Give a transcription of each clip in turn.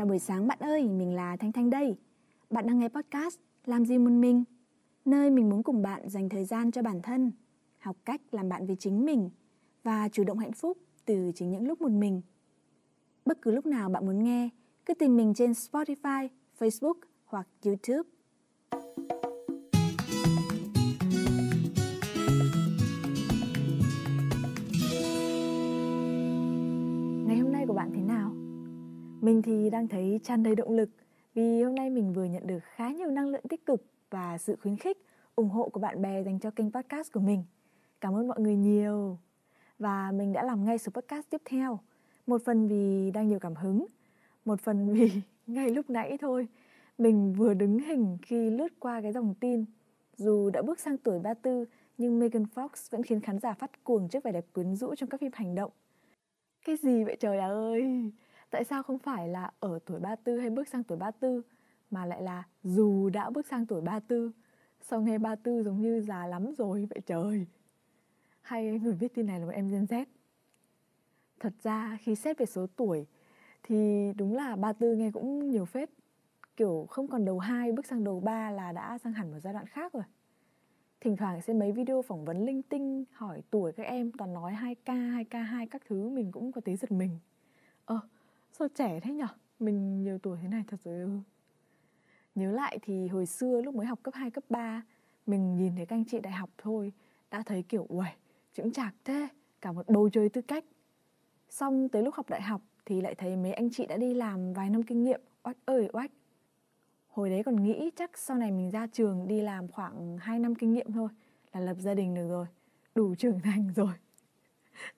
Chào buổi sáng bạn ơi, mình là Thanh Thanh đây. Bạn đang nghe podcast Làm gì một mình? Nơi mình muốn cùng bạn dành thời gian cho bản thân, học cách làm bạn với chính mình và chủ động hạnh phúc từ chính những lúc một mình. Bất cứ lúc nào bạn muốn nghe, cứ tìm mình trên Spotify, Facebook hoặc YouTube. Ngày hôm nay của bạn thế nào? Mình thì đang thấy tràn đầy động lực vì hôm nay mình vừa nhận được khá nhiều năng lượng tích cực và sự khuyến khích, ủng hộ của bạn bè dành cho kênh podcast của mình. Cảm ơn mọi người nhiều. Và mình đã làm ngay số podcast tiếp theo. Một phần vì đang nhiều cảm hứng, một phần vì ngay lúc nãy thôi, mình vừa đứng hình khi lướt qua cái dòng tin. Dù đã bước sang tuổi 34, nhưng Megan Fox vẫn khiến khán giả phát cuồng trước vẻ đẹp quyến rũ trong các phim hành động. Cái gì vậy trời ơi? Tại sao không phải là ở tuổi 34 hay bước sang tuổi 34 mà lại là dù đã bước sang tuổi 34 Sao nghe 34 giống như già lắm rồi vậy trời? Hay người viết tin này là một em Gen Z? Thật ra khi xét về số tuổi Thì đúng là 34 nghe cũng nhiều phết. Kiểu không còn đầu 2 bước sang đầu 3 là đã sang hẳn một giai đoạn khác rồi. Thỉnh thoảng xem mấy video phỏng vấn linh tinh Hỏi tuổi các em toàn nói 2K, 2K2 các thứ Mình cũng có tí giật mình. Ờ, sao trẻ thế nhở? Mình nhiều tuổi thế này thật rồi ư Nhớ lại thì hồi xưa lúc mới học cấp 2, cấp 3 Mình nhìn thấy các anh chị đại học thôi Đã thấy kiểu uầy, chững chạc thế Cả một bầu trời tư cách. Xong tới lúc học đại học Thì lại thấy mấy anh chị đã đi làm vài năm kinh nghiệm. Oách ơi oách. Hồi đấy còn nghĩ chắc sau này mình ra trường đi làm khoảng 2 năm kinh nghiệm thôi Là lập gia đình được rồi Đủ trưởng thành rồi.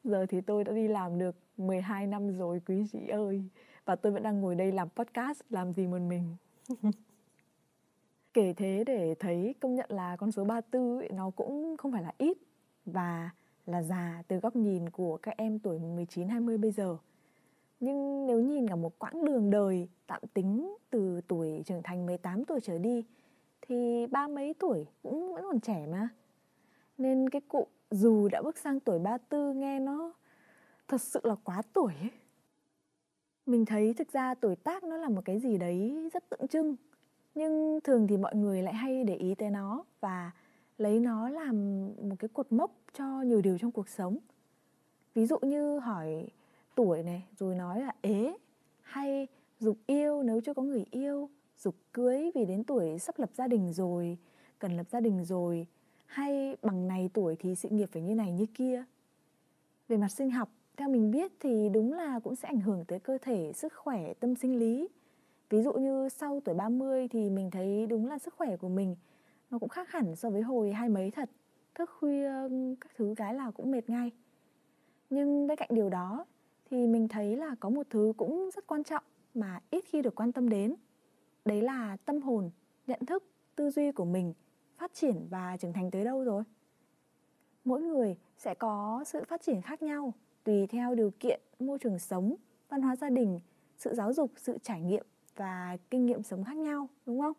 Giờ thì tôi đã đi làm được 12 năm rồi quý chị ơi. Và tôi vẫn đang ngồi đây làm podcast Làm gì một mình. Kể thế để thấy công nhận là con số 34 ấy, nó cũng không phải là ít Và là già từ góc nhìn của các em tuổi 19-20 bây giờ. Nhưng nếu nhìn cả một quãng đường đời tạm tính từ tuổi trưởng thành 18 tuổi trở đi Thì ba mấy tuổi cũng vẫn còn trẻ mà. Nên cái cụ dù đã bước sang tuổi 34 nghe nó thật sự là quá tuổi ấy. Mình thấy thực ra tuổi tác nó là một cái gì đấy rất tượng trưng, Nhưng thường thì mọi người lại hay để ý tới nó Và lấy nó làm một cái cột mốc cho nhiều điều trong cuộc sống Ví dụ như hỏi tuổi này, rồi nói là ế, Hay dục yêu, nếu chưa có người yêu, Dục cưới vì đến tuổi sắp lập gia đình rồi, Cần lập gia đình rồi hay bằng này tuổi thì sự nghiệp phải như này như kia. Về mặt sinh học, theo mình biết thì đúng là cũng sẽ ảnh hưởng tới cơ thể, sức khỏe, tâm sinh lý. Ví dụ như sau tuổi 30 thì mình thấy đúng là sức khỏe của mình nó cũng khác hẳn so với hồi hai mấy thật. Thức khuya các thứ cái là cũng mệt ngay. Nhưng bên cạnh điều đó thì mình thấy là có một thứ cũng rất quan trọng mà ít khi được quan tâm đến. Đấy là tâm hồn, nhận thức, tư duy của mình phát triển và trưởng thành tới đâu rồi? Mỗi người sẽ có sự phát triển khác nhau, tùy theo điều kiện, môi trường sống, văn hóa gia đình, sự giáo dục, sự trải nghiệm và kinh nghiệm sống khác nhau, đúng không?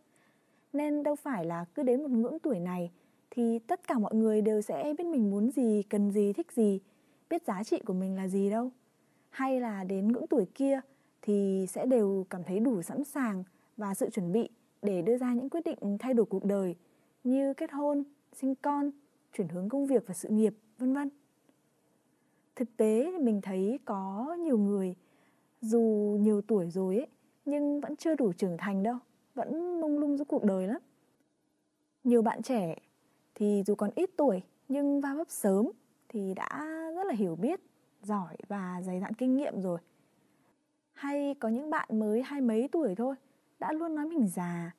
Nên đâu phải là cứ đến một ngưỡng tuổi này thì tất cả mọi người đều sẽ biết mình muốn gì, cần gì, thích gì, biết giá trị của mình là gì đâu. Hay là đến ngưỡng tuổi kia thì sẽ đều cảm thấy đủ sẵn sàng và sự chuẩn bị để đưa ra những quyết định thay đổi cuộc đời như kết hôn, sinh con, chuyển hướng công việc và sự nghiệp, vân vân. Thực tế mình thấy có nhiều người dù nhiều tuổi rồi ấy nhưng vẫn chưa đủ trưởng thành đâu, vẫn mông lung giữa cuộc đời lắm. Nhiều bạn trẻ thì dù còn ít tuổi nhưng va vấp sớm thì đã rất là hiểu biết, giỏi và dày dặn kinh nghiệm rồi. Hay có những bạn mới hai mấy tuổi thôi đã luôn nói mình già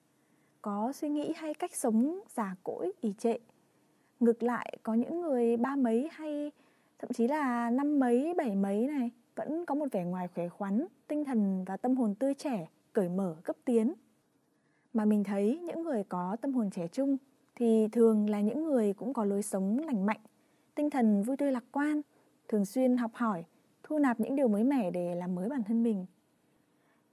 có suy nghĩ hay cách sống già cỗi ì trệ? Ngược lại, có những người ba mấy hay thậm chí là năm mấy, bảy mấy này vẫn có một vẻ ngoài khỏe khoắn, tinh thần và tâm hồn tươi trẻ, cởi mở, cấp tiến. Mà mình thấy những người có tâm hồn trẻ trung thì thường là những người cũng có lối sống lành mạnh, tinh thần vui tươi lạc quan, thường xuyên học hỏi, thu nạp những điều mới mẻ để làm mới bản thân mình.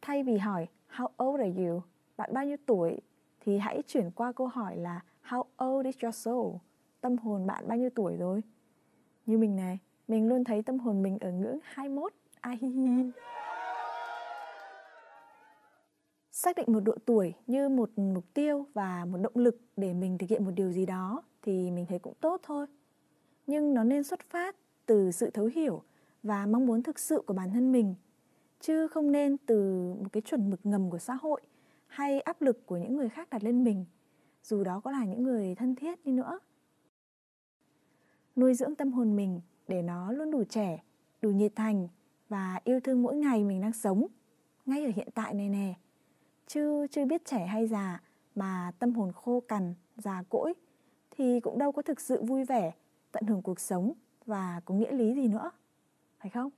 Thay vì hỏi, how old are you? Bạn bao nhiêu tuổi? Thì hãy chuyển qua câu hỏi là How old is your soul? Tâm hồn bạn bao nhiêu tuổi rồi? Như mình này, mình luôn thấy tâm hồn mình ở ngưỡng 21. Ai xác định một độ tuổi như một mục tiêu và một động lực để mình thực hiện một điều gì đó thì mình thấy cũng tốt thôi nhưng nó nên xuất phát từ sự thấu hiểu và mong muốn thực sự của bản thân mình chứ không nên từ một cái chuẩn mực ngầm của xã hội hay áp lực của những người khác đặt lên mình, dù đó có là những người thân thiết đi nữa. Nuôi dưỡng tâm hồn mình để nó luôn đủ trẻ, đủ nhiệt thành và yêu thương mỗi ngày mình đang sống, ngay ở hiện tại này nè. Chứ chưa biết trẻ hay già mà tâm hồn khô cằn, già cỗi thì cũng đâu có thực sự vui vẻ, tận hưởng cuộc sống và có nghĩa lý gì nữa, phải không?